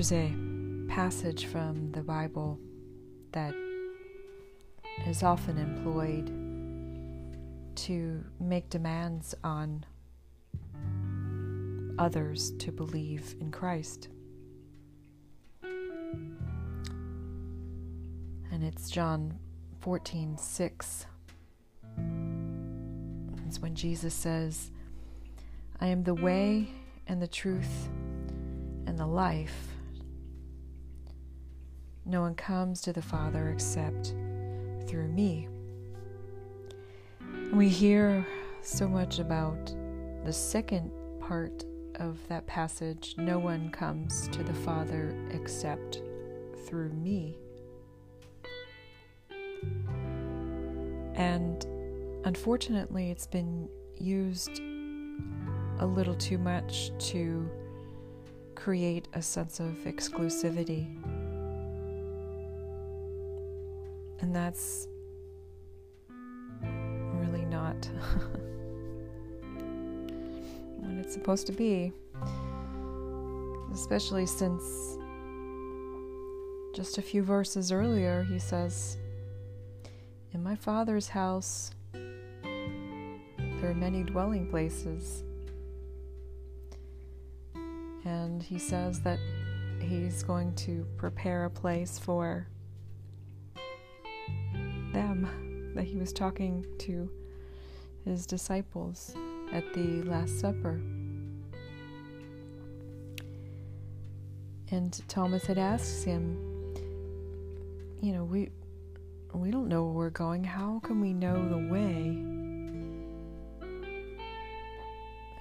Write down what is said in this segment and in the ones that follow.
There's a passage from the Bible that is often employed to make demands on others to believe in Christ. And it's John 14 6. It's when Jesus says, I am the way and the truth and the life. No one comes to the Father except through me. We hear so much about the second part of that passage no one comes to the Father except through me. And unfortunately, it's been used a little too much to create a sense of exclusivity. And that's really not what it's supposed to be. Especially since just a few verses earlier he says, In my Father's house there are many dwelling places. And he says that he's going to prepare a place for them, that he was talking to his disciples at the Last Supper. And Thomas had asked him, you know, we we don't know where we're going. How can we know the way?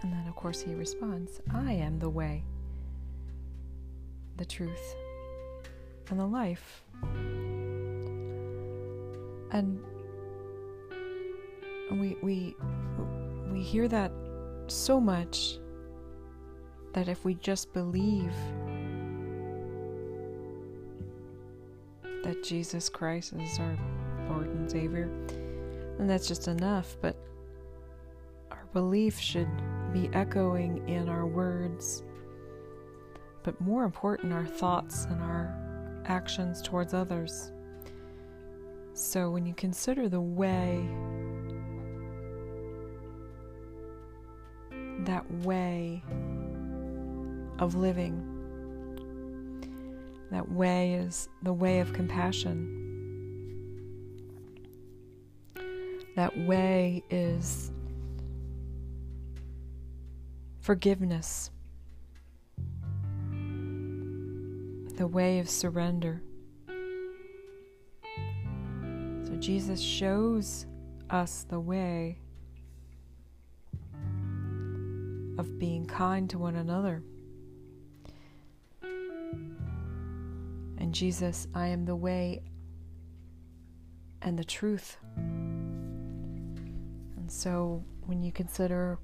And then, of course, he responds, I am the way, the truth, and the life. And we, we, we hear that so much that if we just believe that Jesus Christ is our Lord and Savior, then that's just enough. But our belief should be echoing in our words, but more important, our thoughts and our actions towards others. So when you consider the way, that way of living, that way is the way of compassion. That way is forgiveness, the way of surrender. Jesus shows us the way of being kind to one another. And Jesus, I am the way and the truth. And so when you consider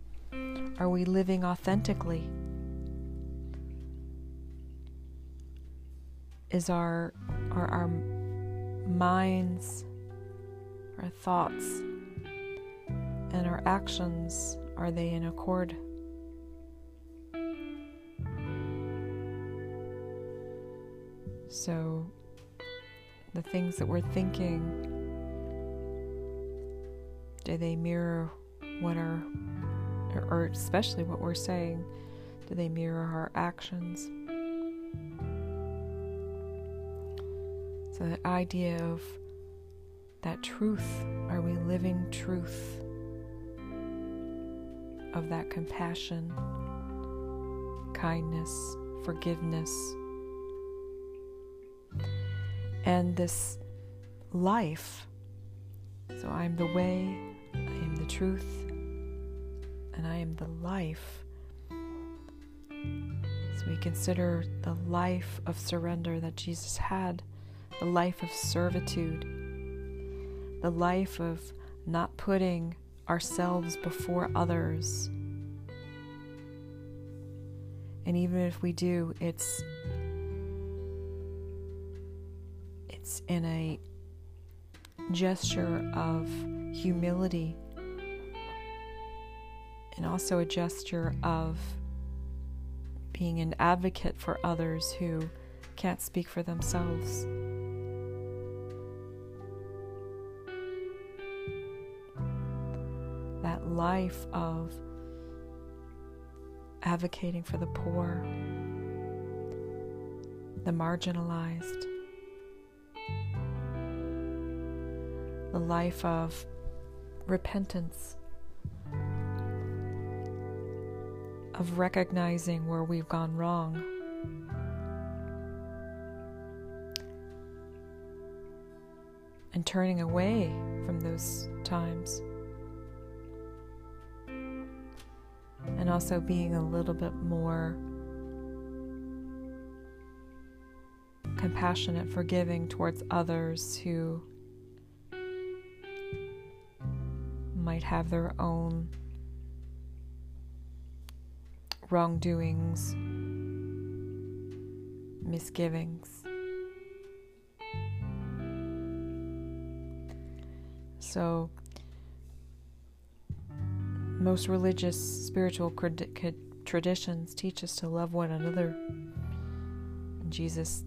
are we living authentically? Is our are our minds, our thoughts, and our actions are they in accord? So the things that we're thinking do they mirror what our or especially what we're saying, do they mirror our actions? So, the idea of that truth are we living truth of that compassion, kindness, forgiveness, and this life? So, I'm the way, I am the truth, and I am the life. So we consider the life of surrender that Jesus had, the life of servitude, the life of not putting ourselves before others. And even if we do, it's it's in a gesture of humility and also a gesture of being an advocate for others who can't speak for themselves. That life of advocating for the poor, the marginalized, the life of repentance, of recognizing where we've gone wrong. And turning away from those times. And also being a little bit more compassionate, forgiving towards others who might have their own wrongdoings, misgivings. So, most religious, spiritual traditions teach us to love one another. And Jesus,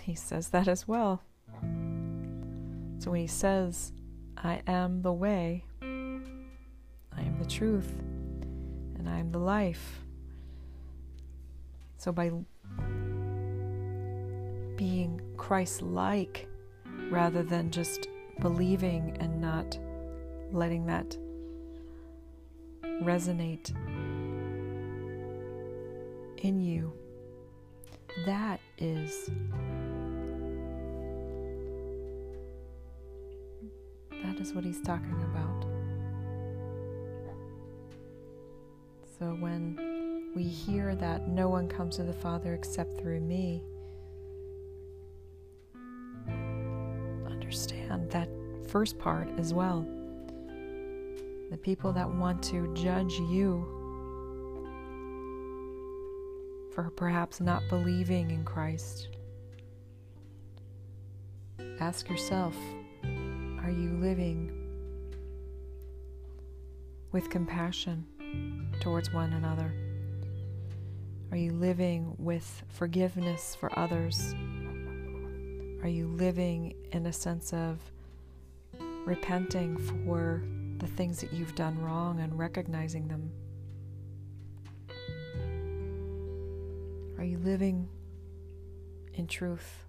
he says that as well. So when he says, I am the way, I am the truth, and I am the life. So by being Christ like rather than just believing and not letting that resonate in you, that is That is what he's talking about. So when we hear that no one comes to the Father except through me, understand that first part as well. The people that want to judge you for perhaps not believing in Christ. Ask yourself are you living with compassion towards one another? Are you living with forgiveness for others? Are you living in a sense of repenting for the things that you've done wrong and recognizing them? Are you living in truth?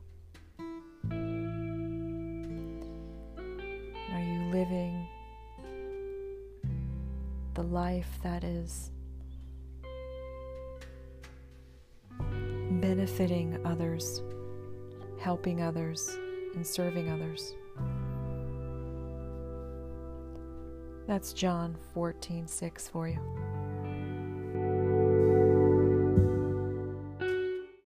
Are you living the life that is benefiting others, helping others, and serving others. That's John 14 6 for you.